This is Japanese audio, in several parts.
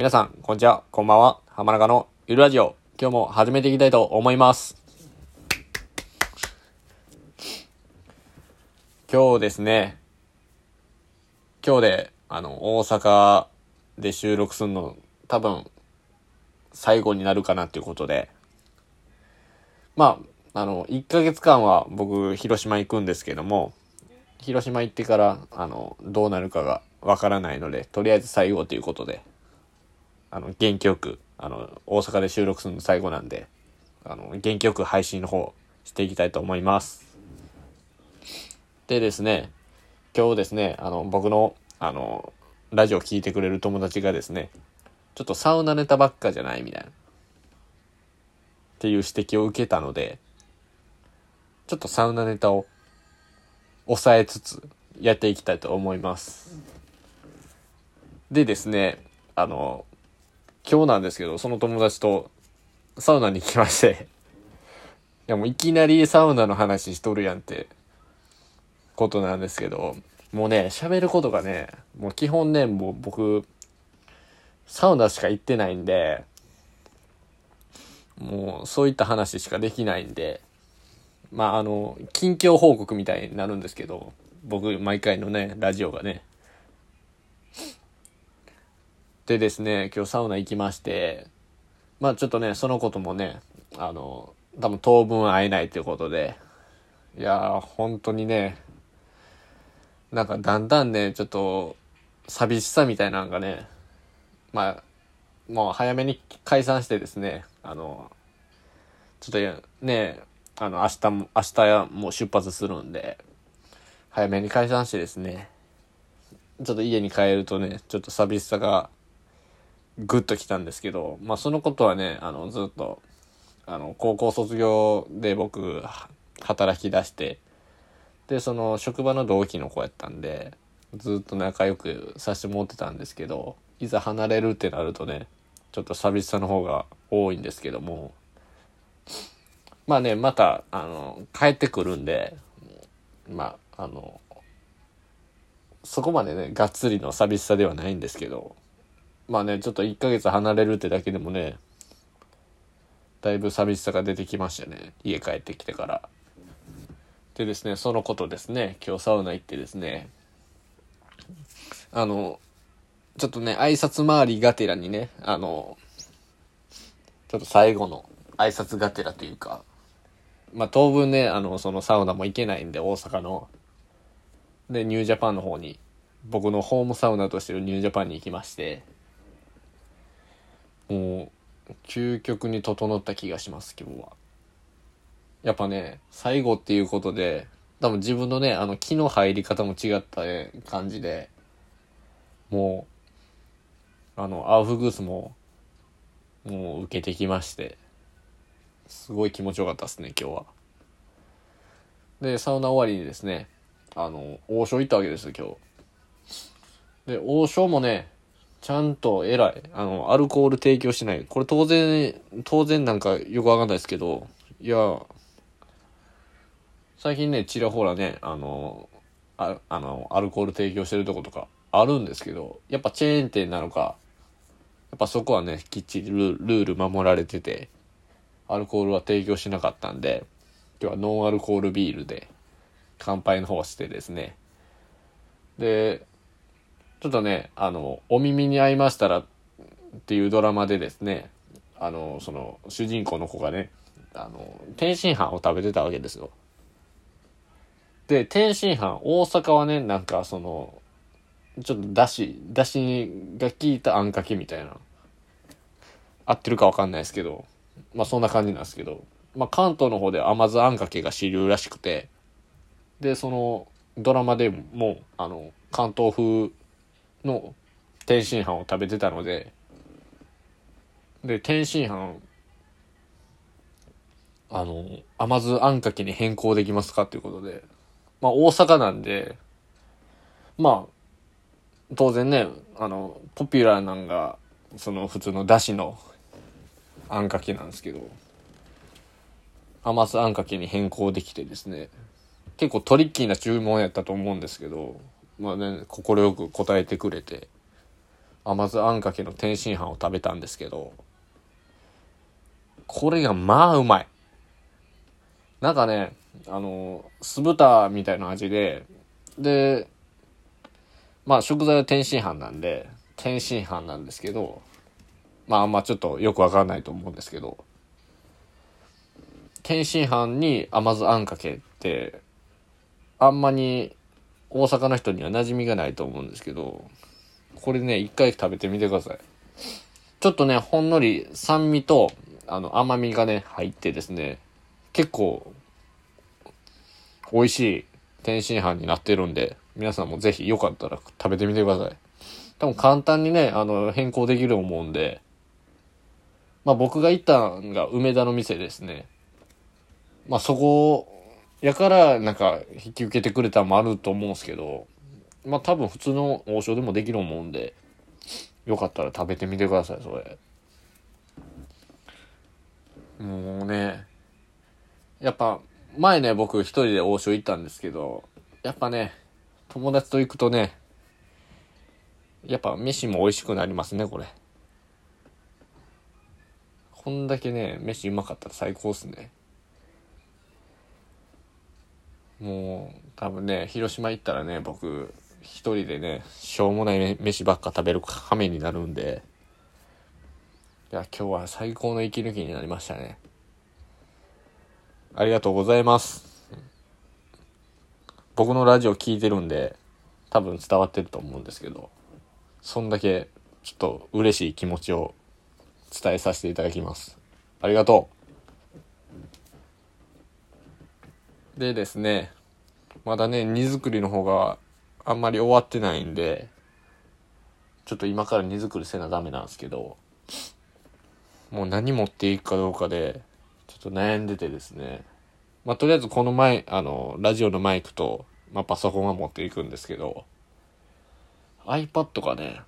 皆さん、こんにちは、こんばんは。浜中のゆるラジオ。今日も始めていきたいと思います。今日ですね、今日で、あの、大阪で収録するの、多分、最後になるかなっていうことで、まあ、あの、1ヶ月間は僕、広島行くんですけども、広島行ってから、あの、どうなるかがわからないので、とりあえず最後ということで、あの、元気よく、あの、大阪で収録するの最後なんで、あの、元気よく配信の方していきたいと思います。でですね、今日ですね、あの、僕の、あの、ラジオ聞いてくれる友達がですね、ちょっとサウナネタばっかじゃないみたいな。っていう指摘を受けたので、ちょっとサウナネタを抑えつつやっていきたいと思います。でですね、あの、今日なんですけど、その友達とサウナに行きまして、いやもういきなりサウナの話しとるやんってことなんですけど、もうね、喋ることがね、もう基本ね、もう僕、サウナしか行ってないんで、もうそういった話しかできないんで、まああの、近況報告みたいになるんですけど、僕、毎回のね、ラジオがね。でですね、今日サウナ行きまして、まあちょっとね、そのこともね、あの、多分当分会えないということで、いやー、本当にね、なんかだんだんね、ちょっと、寂しさみたいなのがね、まあ、もう早めに解散してですね、あの、ちょっとね、あの、明日も、明日もう出発するんで、早めに解散してですね、ちょっと家に帰るとね、ちょっと寂しさがグッときたんですけど、まあそのことはね、あの、ずっと、あの、高校卒業で僕、働き出して、で、その職場の同期の子やったんで、ずっと仲良くさせてもらってたんですけど、いざ離れるってなるとね、ちょっと寂しさの方が多いんですけども、まあね、また、あの、帰ってくるんで、まあ、あの、そこまでね、がっつりの寂しさではないんですけど、まあね、ちょっと1ヶ月離れるってだけでもね、だいぶ寂しさが出てきましたね。家帰ってきてから。でですね、そのことですね、今日サウナ行ってですね、あの、ちょっとね、挨拶回りがてらにね、あの、ちょっと最後の挨拶がてらというか、まあ当分ね、あの、そのサウナも行けないんで、大阪の。で、ニュージャパンの方に、僕のホームサウナとしてるニュージャパンに行きまして、もう、究極に整った気がします、今日は。やっぱね、最後っていうことで、多分自分のね、あの、気の入り方も違ったね感じで、もう、あの、アウフグースも、もう受けてきまして、すごい気持ちよかったですね、今日は。で、サウナ終わりにですね、あの、王将行ったわけですよ、今日。で、王将もね、ちゃんと偉い。あの、アルコール提供しない。これ当然、当然なんかよくわかんないですけど、いや、最近ね、ちらほらね、あの、ああの、アルコール提供してるとことかあるんですけど、やっぱチェーン店なのか、やっぱそこはね、きっちりルール守られてて、アルコールは提供しなかったんで、今日はノンアルコールビールで乾杯の方してですね。で、ちょっとね、あの、お耳に合いましたらっていうドラマでですね、あの、その、主人公の子がね、あの、天津飯を食べてたわけですよ。で、天津飯、大阪はね、なんかその、ちょっとだし、だしが効いたあんかけみたいな。合ってるかわかんないですけど、まあそんな感じなんですけど、まあ関東の方で甘酢あんかけが主流らしくて、で、そのドラマでも、あの、関東風の天津飯を食べてたので、で、天津飯、あの、甘酢あんかけに変更できますかっていうことで、まあ大阪なんで、まあ、当然ね、あの、ポピュラーなんが、その普通のだしのあんかけなんですけど、甘酢あんかけに変更できてですね、結構トリッキーな注文やったと思うんですけど、まあね、快く答えてくれて、甘酢あんかけの天津飯を食べたんですけど、これがまあうまい。なんかね、あの、酢豚みたいな味で、で、まあ食材は天津飯なんで、天津飯なんですけど、まああんまちょっとよくわかんないと思うんですけど、天津飯に甘酢あんかけって、あんまり大阪の人には馴染みがないと思うんですけど、これね、一回食べてみてください。ちょっとね、ほんのり酸味と、あの、甘みがね、入ってですね、結構、美味しい天津飯になってるんで、皆さんもぜひよかったら食べてみてください。多分簡単にね、あの、変更できると思うんで、まあ僕が行ったんが梅田の店ですね。まあそこ、やからなんか引き受けてくれたもあると思うんですけど、まあ多分普通の王将でもできると思うんで、よかったら食べてみてください、それ。もうね、やっぱ前ね、僕一人で王将行ったんですけど、やっぱね、友達と行くとね、やっぱ飯も美味しくなりますね、これ。こんだけね、飯うまかったら最高っすね。もう、多分ね、広島行ったらね、僕、一人でね、しょうもない飯ばっか食べる羽目になるんで、いや、今日は最高の息抜きになりましたね。ありがとうございます。僕のラジオ聞いてるんで、多分伝わってると思うんですけど、そんだけちょっと嬉しい気持ちを伝えさせていただきます。ありがとう。でですね、まだね、荷造りの方があんまり終わってないんで、ちょっと今から荷造りせなダメなんですけど、もう何持っていくかどうかで、ちょっと悩んでてですね。まあ、とりあえずこの前、あの、ラジオのマイクと、まあ、パソコンは持っていくんですけど、iPad がね、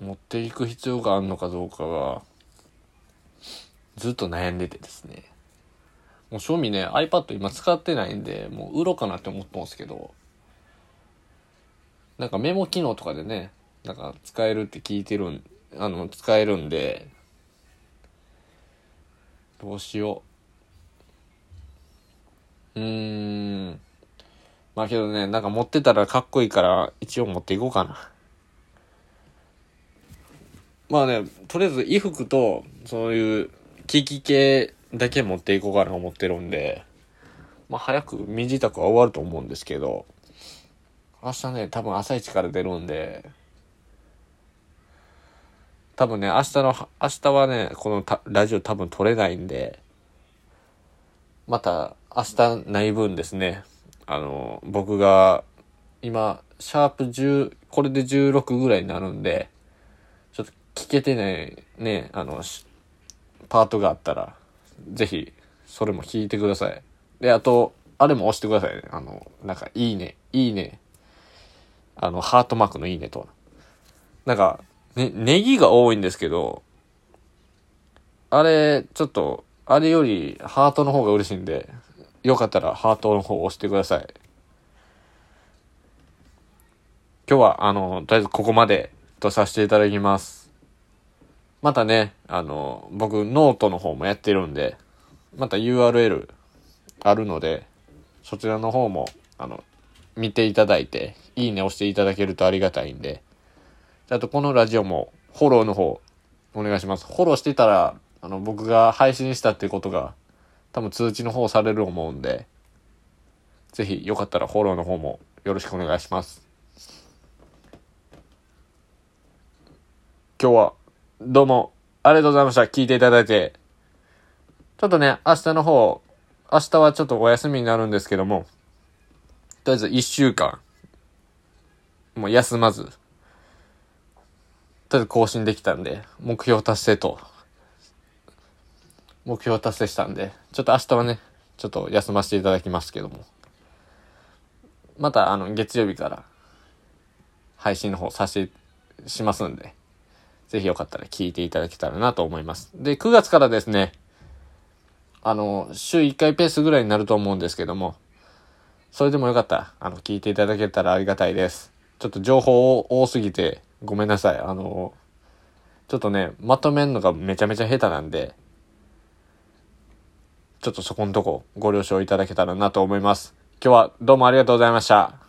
持っていく必要があるのかどうかが、ずっと悩んでてですね。もう正味ね、iPad 今使ってないんで、もう売ろうかなって思ってますけど、なんかメモ機能とかでね、なんか使えるって聞いてるん、あの、使えるんで、どうしよう。うーん。まあけどね、なんか持ってたらかっこいいから一応持っていこうかな。まあね、とりあえず衣服とそういう機器系だけ持っていこうかなと思ってるんで、まあ早く身支度は終わると思うんですけど、明日ね、多分朝一から出るんで、多分ね、明日の、明日はね、このラジオ多分撮れないんで、また明日ない分ですね、あの、僕が今、シャープ10、これで16ぐらいになるんで、ちょっと聞けてないね、あの、パートがあったら、ぜひ、それも聞いてください。で、あと、あれも押してくださいね。あの、なんか、いいね、いいね。あの、ハートマークのいいねと。なんか、ね、ネギが多いんですけど、あれ、ちょっと、あれよりハートの方が嬉しいんで、よかったらハートの方を押してください。今日は、あの、とりあえずここまでとさせていただきます。またね、あの、僕、ノートの方もやってるんで、また URL あるので、そちらの方も、あの、見ていただいて、いいね押していただけるとありがたいんで、あとこのラジオもフォローの方お願いします。フォローしてたら、あの、僕が配信したってことが多分通知の方されると思うんで、ぜひよかったらフォローの方もよろしくお願いします。今日はどうもありがとうございました。聞いていただいて。ちょっとね、明日の方、明日はちょっとお休みになるんですけども、とりあえず一週間、もう休まず、とりあえず更新できたんで、目標達成と、目標達成したんで、ちょっと明日はね、ちょっと休ませていただきますけども、またあの、月曜日から配信の方させて、しますんで、ぜひよかったら聞いていただけたらなと思います。で、9月からですね、あの、週1回ペースぐらいになると思うんですけども、それでもよかったら、あの、聞いていただけたらありがたいです。ちょっと情報多すぎてごめんなさい。あの、ちょっとね、まとめんのがめちゃめちゃ下手なんで、ちょっとそこんとこご了承いただけたらなと思います。今日はどうもありがとうございました。